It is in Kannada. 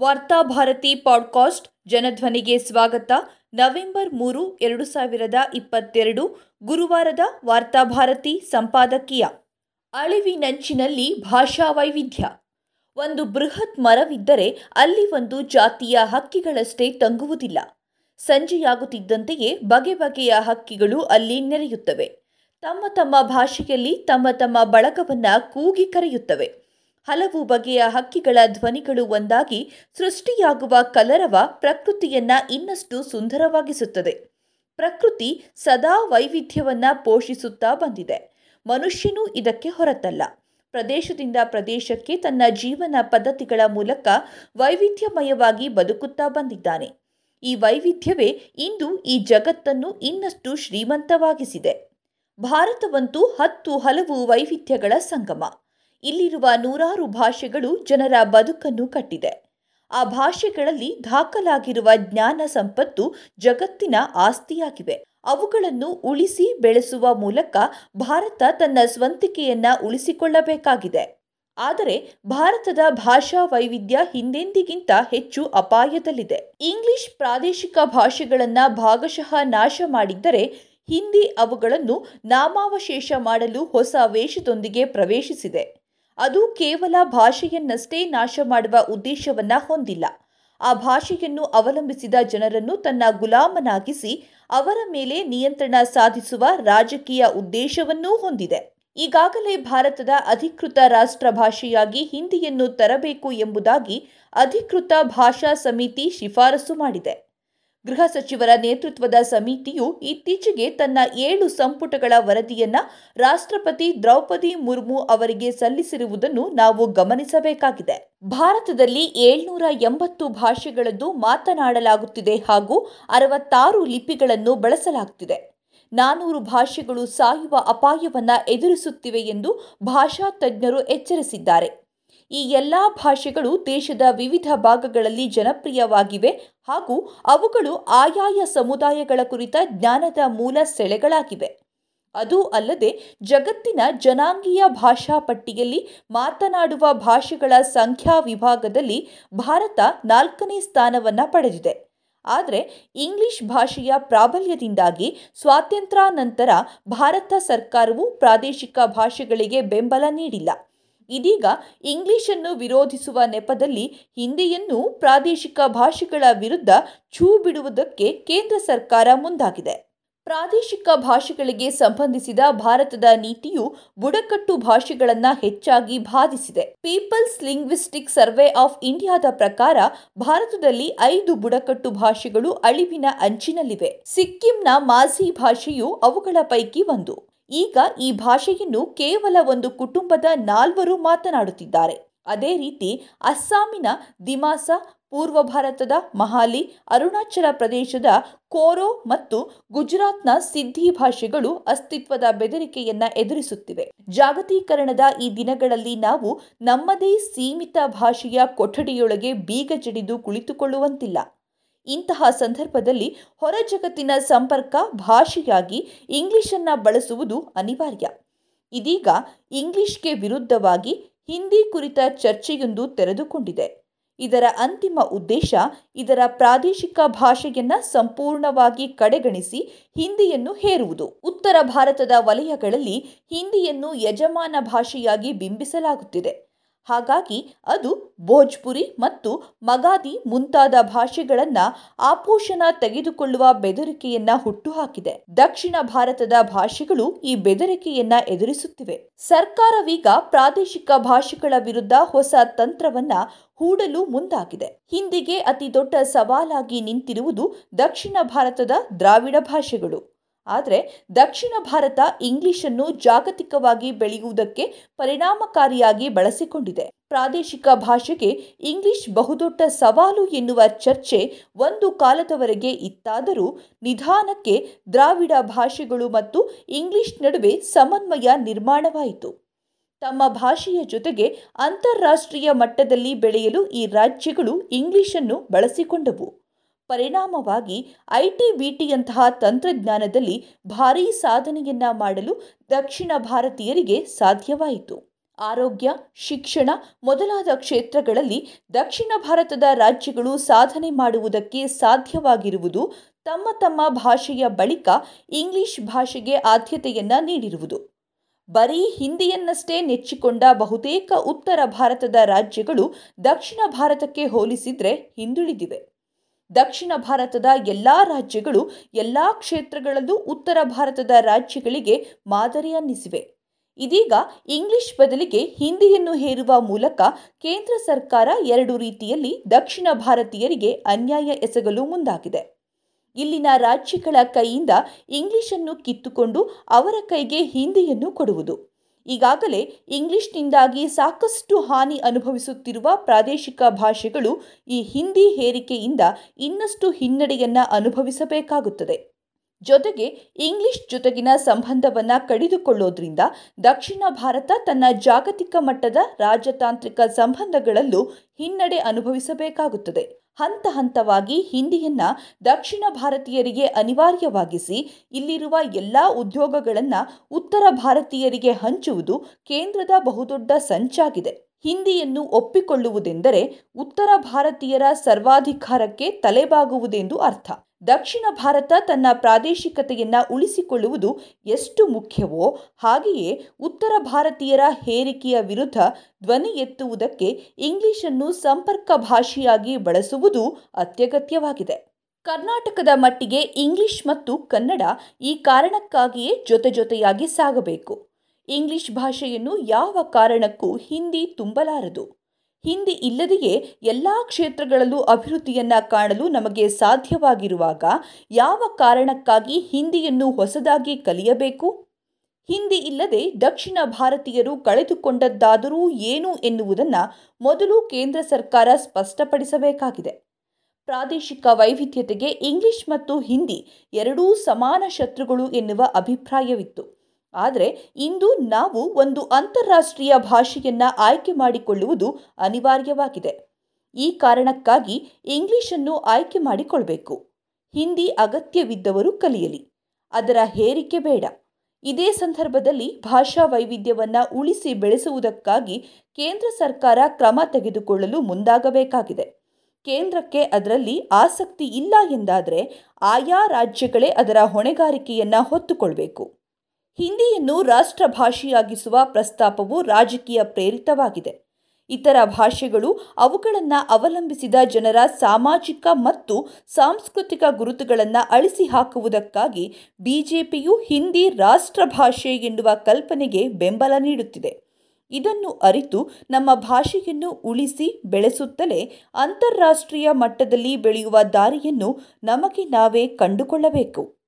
ವಾರ್ತಾಭಾರತಿ ಪಾಡ್ಕಾಸ್ಟ್ ಜನಧ್ವನಿಗೆ ಸ್ವಾಗತ. ನವೆಂಬರ್ ಮೂರು, ಎರಡು ಸಾವಿರದ ಇಪ್ಪತ್ತೆರಡು, ಗುರುವಾರದ ವಾರ್ತಾಭಾರತಿ ಸಂಪಾದಕೀಯ. ಅಳಿವಿನಂಚಿನಲ್ಲಿ ಭಾಷಾ ವೈವಿಧ್ಯ. ಒಂದು ಬೃಹತ್ ಮರವಿದ್ದರೆ ಅಲ್ಲಿ ಒಂದು ಜಾತಿಯ ಹಕ್ಕಿಗಳಷ್ಟೇ ತಂಗುವುದಿಲ್ಲ. ಸಂಜೆಯಾಗುತ್ತಿದ್ದಂತೆಯೇ ಬಗೆ ಬಗೆಯ ಹಕ್ಕಿಗಳು ಅಲ್ಲಿ ನೆರೆಯುತ್ತವೆ. ತಮ್ಮ ತಮ್ಮ ಭಾಷೆಯಲ್ಲಿ ತಮ್ಮ ತಮ್ಮ ಬಳಗವನ್ನು ಕೂಗಿ ಕರೆಯುತ್ತವೆ. ಹಲವು ಬಗೆಯ ಹಕ್ಕಿಗಳ ಧ್ವನಿಗಳು ಒಂದಾಗಿ ಸೃಷ್ಟಿಯಾಗುವ ಕಲರವ ಪ್ರಕೃತಿಯನ್ನ ಇನ್ನಷ್ಟು ಸುಂದರವಾಗಿಸುತ್ತದೆ. ಪ್ರಕೃತಿ ಸದಾ ವೈವಿಧ್ಯವನ್ನ ಪೋಷಿಸುತ್ತಾ ಬಂದಿದೆ. ಮನುಷ್ಯನೂ ಇದಕ್ಕೆ ಹೊರತಲ್ಲ. ಪ್ರದೇಶದಿಂದ ಪ್ರದೇಶಕ್ಕೆ ತನ್ನ ಜೀವನ ಪದ್ಧತಿಗಳ ಮೂಲಕ ವೈವಿಧ್ಯಮಯವಾಗಿ ಬದುಕುತ್ತಾ ಬಂದಿದ್ದಾನೆ. ಈ ವೈವಿಧ್ಯವೇ ಇಂದು ಈ ಜಗತ್ತನ್ನು ಇನ್ನಷ್ಟು ಶ್ರೀಮಂತವಾಗಿಸಿದೆ. ಭಾರತವಂತೂ ಹತ್ತು ಹಲವು ವೈವಿಧ್ಯಗಳ ಸಂಗಮ. ಇಲ್ಲಿರುವ ನೂರಾರು ಭಾಷೆಗಳು ಜನರ ಬದುಕನ್ನು ಕಟ್ಟಿದೆ. ಆ ಭಾಷೆಗಳಲ್ಲಿ ದಾಖಲಾಗಿರುವ ಜ್ಞಾನ ಸಂಪತ್ತು ಜಗತ್ತಿನ ಆಸ್ತಿಯಾಗಿವೆ ಅವುಗಳನ್ನು ಉಳಿಸಿ ಬೆಳೆಸುವ ಮೂಲಕ ಭಾರತ ತನ್ನ ಸ್ವಂತಿಕೆಯನ್ನ ಉಳಿಸಿಕೊಳ್ಳಬೇಕಾಗಿದೆ. ಆದರೆ ಭಾರತದ ಭಾಷಾ ವೈವಿಧ್ಯ ಹಿಂದೆಂದಿಗಿಂತ ಹೆಚ್ಚು ಅಪಾಯದಲ್ಲಿದೆ. ಇಂಗ್ಲಿಷ್ ಪ್ರಾದೇಶಿಕ ಭಾಷೆಗಳನ್ನ ಭಾಗಶಃ ನಾಶ ಮಾಡಿದ್ದರೆ ಹಿಂದಿ ಅವುಗಳನ್ನು ನಾಮಾವಶೇಷ ಮಾಡಲು ಹೊಸ ವೇಷದೊಂದಿಗೆ ಪ್ರವೇಶಿಸಿದೆ. ಅದು ಕೇವಲ ಭಾಷೆಯನ್ನಷ್ಟೇ ನಾಶ ಮಾಡುವ ಉದ್ದೇಶವನ್ನ ಹೊಂದಿಲ್ಲ. ಆ ಭಾಷೆಯನ್ನು ಅವಲಂಬಿಸಿದ ಜನರನ್ನು ತನ್ನ ಗುಲಾಮನಾಗಿಸಿ ಅವರ ಮೇಲೆ ನಿಯಂತ್ರಣ ಸಾಧಿಸುವ ರಾಜಕೀಯ ಉದ್ದೇಶವನ್ನೂ ಹೊಂದಿದೆ. ಈಗಾಗಲೇ ಭಾರತದ ಅಧಿಕೃತ ರಾಷ್ಟ್ರ ಭಾಷೆಯಾಗಿ ಹಿಂದಿಯನ್ನು ತರಬೇಕು ಎಂಬುದಾಗಿ ಅಧಿಕೃತ ಭಾಷಾ ಸಮಿತಿ ಶಿಫಾರಸು ಮಾಡಿದೆ. ಗೃಹ ಸಚಿವರ ನೇತೃತ್ವದ ಸಮಿತಿಯು ಇತ್ತೀಚೆಗೆ ತನ್ನ ಏಳು ಸಂಪುಟಗಳ ವರದಿಯನ್ನ ರಾಷ್ಟ್ರಪತಿ ದ್ರೌಪದಿ ಮುರ್ಮು ಅವರಿಗೆ ಸಲ್ಲಿಸಿರುವುದನ್ನು ನಾವು ಗಮನಿಸಬೇಕಾಗಿದೆ. ಭಾರತದಲ್ಲಿ ಏಳ್ನೂರ ಎಂಬತ್ತು ಭಾಷೆಗಳದ್ದು ಮಾತನಾಡಲಾಗುತ್ತಿದೆ ಹಾಗೂ ಅರವತ್ತಾರು ಲಿಪಿಗಳನ್ನು ಬಳಸಲಾಗುತ್ತಿದೆ ನಾನೂರು ಭಾಷೆಗಳು ಸಾಯುವ ಅಪಾಯವನ್ನು ಎದುರಿಸುತ್ತಿವೆ ಎಂದು ಭಾಷಾ ತಜ್ಞರು ಎಚ್ಚರಿಸಿದ್ದಾರೆ. ಈ ಎಲ್ಲ ಭಾಷೆಗಳು ದೇಶದ ವಿವಿಧ ಭಾಗಗಳಲ್ಲಿ ಜನಪ್ರಿಯವಾಗಿವೆ ಹಾಗೂ ಅವುಗಳು ಆಯಾಯ ಸಮುದಾಯಗಳ ಕುರಿತ ಜ್ಞಾನದ ಮೂಲ ಸೆಳೆಗಳಾಗಿವೆ. ಅದು ಅಲ್ಲದೆ ಜಗತ್ತಿನ ಜನಾಂಗೀಯ ಭಾಷಾ ಪಟ್ಟಿಯಲ್ಲಿ ಮಾತನಾಡುವ ಭಾಷೆಗಳ ಸಂಖ್ಯಾ ವಿಭಾಗದಲ್ಲಿ ಭಾರತ ನಾಲ್ಕನೇ ಸ್ಥಾನವನ್ನು ಪಡೆದಿದೆ. ಆದರೆ ಇಂಗ್ಲಿಷ್ ಭಾಷೆಯ ಪ್ರಾಬಲ್ಯದಿಂದಾಗಿ ಸ್ವಾತಂತ್ರ್ಯಾನಂತರ ಭಾರತ ಸರ್ಕಾರವು ಪ್ರಾದೇಶಿಕ ಭಾಷೆಗಳಿಗೆ ಬೆಂಬಲ ನೀಡಿಲ್ಲ. ಇದೀಗ ಇಂಗ್ಲಿಷನ್ನು ವಿರೋಧಿಸುವ ನೆಪದಲ್ಲಿ ಹಿಂದಿಯನ್ನು ಪ್ರಾದೇಶಿಕ ಭಾಷೆಗಳ ವಿರುದ್ಧ ಛೂ ಬಿಡುವುದಕ್ಕೆ ಕೇಂದ್ರ ಸರ್ಕಾರ ಮುಂದಾಗಿದೆ. ಪ್ರಾದೇಶಿಕ ಭಾಷೆಗಳಿಗೆ ಸಂಬಂಧಿಸಿದ ಭಾರತದ ನೀತಿಯು ಬುಡಕಟ್ಟು ಭಾಷೆಗಳನ್ನು ಹೆಚ್ಚಾಗಿ ಬಾಧಿಸಿದೆ. ಪೀಪಲ್ಸ್ ಲಿಂಗ್ವಿಸ್ಟಿಕ್ ಸರ್ವೆ ಆಫ್ ಇಂಡಿಯಾದ ಪ್ರಕಾರ ಭಾರತದಲ್ಲಿ ಐದು ಬುಡಕಟ್ಟು ಭಾಷೆಗಳು ಅಳಿವಿನ ಅಂಚಿನಲ್ಲಿವೆ. ಸಿಕ್ಕಿಂನ ಮಾಝಿ ಭಾಷೆಯು ಅವುಗಳ ಪೈಕಿ ಒಂದು. ಈಗ ಈ ಭಾಷೆಯನ್ನು ಕೇವಲ ಒಂದು ಕುಟುಂಬದ ನಾಲ್ವರು ಮಾತನಾಡುತ್ತಿದ್ದಾರೆ. ಅದೇ ರೀತಿ ಅಸ್ಸಾಮಿನ ದಿಮಾಸ, ಪೂರ್ವ ಭಾರತದ ಮಹಾಲಿ, ಅರುಣಾಚಲ ಪ್ರದೇಶದ ಕೋರೋ ಮತ್ತು ಗುಜರಾತ್ನ ಸಿದ್ಧಿ ಭಾಷೆಗಳು ಅಸ್ತಿತ್ವದ ಬೆದರಿಕೆಯನ್ನ ಎದುರಿಸುತ್ತಿವೆ. ಜಾಗತೀಕರಣದ ಈ ದಿನಗಳಲ್ಲಿ ನಾವು ನಮ್ಮದೇ ಸೀಮಿತ ಭಾಷೆಯ ಕೊಠಡಿಯೊಳಗೆ ಬೀಗ ಜಡಿದು ಕುಳಿತುಕೊಳ್ಳುವಂತಿಲ್ಲ. ಇಂತಹ ಸಂದರ್ಭದಲ್ಲಿ ಹೊರ ಜಗತ್ತಿನ ಸಂಪರ್ಕ ಭಾಷೆಯಾಗಿ ಇಂಗ್ಲಿಷನ್ನು ಬಳಸುವುದು ಅನಿವಾರ್ಯ. ಇದೀಗ ಇಂಗ್ಲಿಷ್ಗೆ ವಿರುದ್ಧವಾಗಿ ಹಿಂದಿ ಕುರಿತ ಚರ್ಚೆಯೊಂದು ತೆರೆದುಕೊಂಡಿದೆ. ಇದರ ಅಂತಿಮ ಉದ್ದೇಶ ಇದರ ಪ್ರಾದೇಶಿಕ ಭಾಷೆಯನ್ನ ಸಂಪೂರ್ಣವಾಗಿ ಕಡೆಗಣಿಸಿ ಹಿಂದಿಯನ್ನು ಹೇರುವುದು. ಉತ್ತರ ಭಾರತದ ವಲಯಗಳಲ್ಲಿ ಹಿಂದಿಯನ್ನು ಯಜಮಾನ ಭಾಷೆಯಾಗಿ ಬಿಂಬಿಸಲಾಗುತ್ತಿದೆ. ಹಾಗಾಗಿ ಅದು ಭೋಜ್ಪುರಿ ಮತ್ತು ಮಗಾದಿ ಮುಂತಾದ ಭಾಷೆಗಳನ್ನು ಆಪೋಷಣ ತೆಗೆದುಕೊಳ್ಳುವ ಬೆದರಿಕೆಯನ್ನ ಹುಟ್ಟುಹಾಕಿದೆ. ದಕ್ಷಿಣ ಭಾರತದ ಭಾಷೆಗಳು ಈ ಬೆದರಿಕೆಯನ್ನ ಎದುರಿಸುತ್ತಿವೆ. ಸರ್ಕಾರವೀಗ ಪ್ರಾದೇಶಿಕ ಭಾಷೆಗಳ ವಿರುದ್ಧ ಹೊಸ ತಂತ್ರವನ್ನ ಹೂಡಲು ಮುಂದಾಗಿದೆ. ಹಿಂದಿಗೆ ಅತಿ ದೊಡ್ಡ ಸವಾಲಾಗಿ ನಿಂತಿರುವುದು ದಕ್ಷಿಣ ಭಾರತದ ದ್ರಾವಿಡ ಭಾಷೆಗಳು. ಆದರೆ ದಕ್ಷಿಣ ಭಾರತ ಇಂಗ್ಲಿಷನ್ನು ಜಾಗತಿಕವಾಗಿ ಬೆಳೆಯುವುದಕ್ಕೆ ಪರಿಣಾಮಕಾರಿಯಾಗಿ ಬಳಸಿಕೊಂಡಿದೆ. ಪ್ರಾದೇಶಿಕ ಭಾಷೆಗೆ ಇಂಗ್ಲಿಷ್ ಬಹುದೊಡ್ಡ ಸವಾಲು ಎನ್ನುವ ಚರ್ಚೆ ಒಂದು ಕಾಲದವರೆಗೆ ಇತ್ತಾದರೂ ನಿಧಾನಕ್ಕೆ ದ್ರಾವಿಡ ಭಾಷೆಗಳು ಮತ್ತು ಇಂಗ್ಲಿಷ್ ನಡುವೆ ಸಮನ್ವಯ ನಿರ್ಮಾಣವಾಯಿತು. ತಮ್ಮ ಭಾಷೆಯ ಜೊತೆಗೆ ಅಂತಾರಾಷ್ಟ್ರೀಯ ಮಟ್ಟದಲ್ಲಿ ಬೆಳೆಯಲು ಈ ರಾಜ್ಯಗಳು ಇಂಗ್ಲಿಷನ್ನು ಬಳಸಿಕೊಂಡವು. ಪರಿಣಾಮವಾಗಿ ಐ ಟಿ ಬಿ ಟಿಯಂತಹ ತಂತ್ರಜ್ಞಾನದಲ್ಲಿ ಭಾರೀ ಸಾಧನೆಯನ್ನ ಮಾಡಲು ದಕ್ಷಿಣ ಭಾರತೀಯರಿಗೆ ಸಾಧ್ಯವಾಯಿತು. ಆರೋಗ್ಯ, ಶಿಕ್ಷಣ ಮೊದಲಾದ ಕ್ಷೇತ್ರಗಳಲ್ಲಿ ದಕ್ಷಿಣ ಭಾರತದ ರಾಜ್ಯಗಳು ಸಾಧನೆ ಮಾಡುವುದಕ್ಕೆ ಸಾಧ್ಯವಾಗಿರುವುದು ತಮ್ಮ ತಮ್ಮ ಭಾಷೆಯ ಬಳಿಕ ಇಂಗ್ಲಿಷ್ ಭಾಷೆಗೆ ಆದ್ಯತೆಯನ್ನು ನೀಡಿರುವುದು. ಬರೀ ಹಿಂದಿಯನ್ನಷ್ಟೇ ನೆಚ್ಚಿಕೊಂಡ ಬಹುತೇಕ ಉತ್ತರ ಭಾರತದ ರಾಜ್ಯಗಳು ದಕ್ಷಿಣ ಭಾರತಕ್ಕೆ ಹೋಲಿಸಿದರೆ ಹಿಂದುಳಿದಿವೆ. ದಕ್ಷಿಣ ಭಾರತದ ಎಲ್ಲ ರಾಜ್ಯಗಳು ಎಲ್ಲ ಕ್ಷೇತ್ರಗಳಲ್ಲೂ ಉತ್ತರ ಭಾರತದ ರಾಜ್ಯಗಳಿಗೆ ಮಾದರಿಯನ್ನಿಸಿವೆ ಇದೀಗ ಇಂಗ್ಲಿಷ್ ಬದಲಿಗೆ ಹಿಂದಿಯನ್ನು ಹೇರುವ ಮೂಲಕ ಕೇಂದ್ರ ಸರ್ಕಾರ ಎರಡು ರೀತಿಯಲ್ಲಿ ದಕ್ಷಿಣ ಭಾರತೀಯರಿಗೆ ಅನ್ಯಾಯ ಎಸಗಲು ಮುಂದಾಗಿದೆ. ಇಲ್ಲಿನ ರಾಜ್ಯಗಳ ಕೈಯಿಂದ ಇಂಗ್ಲಿಷನ್ನು ಕಿತ್ತುಕೊಂಡು ಅವರ ಕೈಗೆ ಹಿಂದಿಯನ್ನು ಕೊಡುವುದು. ಈಗಾಗಲೇ ಇಂಗ್ಲಿಷ್ನಿಂದಾಗಿ ಸಾಕಷ್ಟು ಹಾನಿ ಅನುಭವಿಸುತ್ತಿರುವ ಪ್ರಾದೇಶಿಕ ಭಾಷೆಗಳು ಈ ಹಿಂದಿ ಹೇರಿಕೆಯಿಂದ ಇನ್ನಷ್ಟು ಹಿನ್ನಡೆಯನ್ನು ಅನುಭವಿಸಬೇಕಾಗುತ್ತದೆ. ಜೊತೆಗೆ ಇಂಗ್ಲಿಷ್ ಜೊತೆಗಿನ ಸಂಬಂಧವನ್ನು ಕಡಿದುಕೊಳ್ಳೋದ್ರಿಂದ ದಕ್ಷಿಣ ಭಾರತ ತನ್ನ ಜಾಗತಿಕ ಮಟ್ಟದ ರಾಜತಾಂತ್ರಿಕ ಸಂಬಂಧಗಳಲ್ಲೂ ಹಿನ್ನಡೆ ಅನುಭವಿಸಬೇಕಾಗುತ್ತದೆ. ಹಂತ ಹಂತವಾಗಿ ಹಿಂದಿಯನ್ನು ದಕ್ಷಿಣ ಭಾರತೀಯರಿಗೆ ಅನಿವಾರ್ಯವಾಗಿಸಿ ಇಲ್ಲಿರುವ ಎಲ್ಲ ಉದ್ಯೋಗಗಳನ್ನು ಉತ್ತರ ಭಾರತೀಯರಿಗೆ ಹಂಚುವುದು ಕೇಂದ್ರದ ಬಹುದೊಡ್ಡ ಸಂಚಾಗಿದೆ. ಹಿಂದಿಯನ್ನು ಒಪ್ಪಿಕೊಳ್ಳುವುದೆಂದರೆ ಉತ್ತರ ಭಾರತೀಯರ ಸರ್ವಾಧಿಕಾರಕ್ಕೆ ತಲೆಬಾಗುವುದೆಂದು ಅರ್ಥ. ದಕ್ಷಿಣ ಭಾರತ ತನ್ನ ಪ್ರಾದೇಶಿಕತೆಯನ್ನು ಉಳಿಸಿಕೊಳ್ಳುವುದು ಎಷ್ಟು ಮುಖ್ಯವೋ ಹಾಗೆಯೇ ಉತ್ತರ ಭಾರತೀಯರ ಹೇರಿಕೆಯ ವಿರುದ್ಧ ಧ್ವನಿ ಎತ್ತುವುದಕ್ಕೆ ಇಂಗ್ಲಿಷನ್ನು ಸಂಪರ್ಕ ಭಾಷೆಯಾಗಿ ಬಳಸುವುದು ಅತ್ಯಗತ್ಯವಾಗಿದೆ. ಕರ್ನಾಟಕದ ಮಟ್ಟಿಗೆ ಇಂಗ್ಲಿಷ್ ಮತ್ತು ಕನ್ನಡ ಈ ಕಾರಣಕ್ಕಾಗಿಯೇ ಜೊತೆ ಜೊತೆಯಾಗಿ ಸಾಗಬೇಕು. ಇಂಗ್ಲಿಷ್ ಭಾಷೆಯನ್ನು ಯಾವ ಕಾರಣಕ್ಕೂ ಹಿಂದಿ ತುಂಬಲಾರದು. ಹಿಂದಿ ಇಲ್ಲದೆಯೇ ಎಲ್ಲ ಕ್ಷೇತ್ರಗಳಲ್ಲೂ ಅಭಿವೃದ್ಧಿಯನ್ನು ಕಾಣಲು ನಮಗೆ ಸಾಧ್ಯವಾಗಿರುವಾಗ ಯಾವ ಕಾರಣಕ್ಕಾಗಿ ಹಿಂದಿಯನ್ನು ಹೊಸದಾಗಿ ಕಲಿಯಬೇಕು? ಹಿಂದಿ ಇಲ್ಲದೆ ದಕ್ಷಿಣ ಭಾರತೀಯರು ಕಳೆದುಕೊಂಡದ್ದಾದರೂ ಏನು ಎನ್ನುವುದನ್ನು ಮೊದಲು ಕೇಂದ್ರ ಸರ್ಕಾರ ಸ್ಪಷ್ಟಪಡಿಸಬೇಕಾಗಿದೆ. ಪ್ರಾದೇಶಿಕ ವೈವಿಧ್ಯತೆಗೆ ಇಂಗ್ಲಿಷ್ ಮತ್ತು ಹಿಂದಿ ಎರಡೂ ಸಮಾನ ಶತ್ರುಗಳು ಎನ್ನುವ ಅಭಿಪ್ರಾಯವಿತ್ತು. ಆದರೆ ಇಂದು ನಾವು ಒಂದು ಅಂತಾರಾಷ್ಟ್ರೀಯ ಭಾಷೆಯನ್ನು ಆಯ್ಕೆ ಮಾಡಿಕೊಳ್ಳುವುದು ಅನಿವಾರ್ಯವಾಗಿದೆ. ಈ ಕಾರಣಕ್ಕಾಗಿ ಇಂಗ್ಲಿಷನ್ನು ಆಯ್ಕೆ ಮಾಡಿಕೊಳ್ಬೇಕು. ಹಿಂದಿ ಅಗತ್ಯವಿದ್ದವರು ಕಲಿಯಲಿ. ಅದರ ಹೇರಿಕೆ ಬೇಡ. ಇದೇ ಸಂದರ್ಭದಲ್ಲಿ ಭಾಷಾ ವೈವಿಧ್ಯವನ್ನು ಉಳಿಸಿ ಬೆಳೆಸುವುದಕ್ಕಾಗಿ ಕೇಂದ್ರ ಸರ್ಕಾರ ಕ್ರಮ ತೆಗೆದುಕೊಳ್ಳಲು ಮುಂದಾಗಬೇಕಾಗಿದೆ. ಕೇಂದ್ರಕ್ಕೆ ಅದರಲ್ಲಿ ಆಸಕ್ತಿ ಇಲ್ಲ ಎಂದಾದರೆ ಆಯಾ ರಾಜ್ಯಗಳೇ ಅದರ ಹೊಣೆಗಾರಿಕೆಯನ್ನು ಹೊತ್ತುಕೊಳ್ಬೇಕು. ಹಿಂದಿಯನ್ನು ರಾಷ್ಟ್ರ ಭಾಷೆಯಾಗಿಸುವ ಪ್ರಸ್ತಾಪವು ರಾಜಕೀಯ ಪ್ರೇರಿತವಾಗಿದೆ. ಇತರ ಭಾಷೆಗಳು ಅವುಗಳನ್ನು ಅವಲಂಬಿಸಿದ ಜನರ ಸಾಮಾಜಿಕ ಮತ್ತು ಸಾಂಸ್ಕೃತಿಕ ಗುರುತುಗಳನ್ನು ಅಳಿಸಿ ಹಾಕುವುದಕ್ಕಾಗಿ ಬಿಜೆಪಿಯು ಹಿಂದಿ ರಾಷ್ಟ್ರ ಭಾಷೆ ಎನ್ನುವ ಕಲ್ಪನೆಗೆ ಬೆಂಬಲ ನೀಡುತ್ತಿದೆ. ಇದನ್ನು ಅರಿತು ನಮ್ಮ ಭಾಷೆಯನ್ನು ಉಳಿಸಿ ಬೆಳೆಸುತ್ತಲೇ ಅಂತಾರಾಷ್ಟ್ರೀಯ ಮಟ್ಟದಲ್ಲಿ ಬೆಳೆಯುವ ದಾರಿಯನ್ನು ನಮಗೆ ನಾವೇ ಕಂಡುಕೊಳ್ಳಬೇಕು.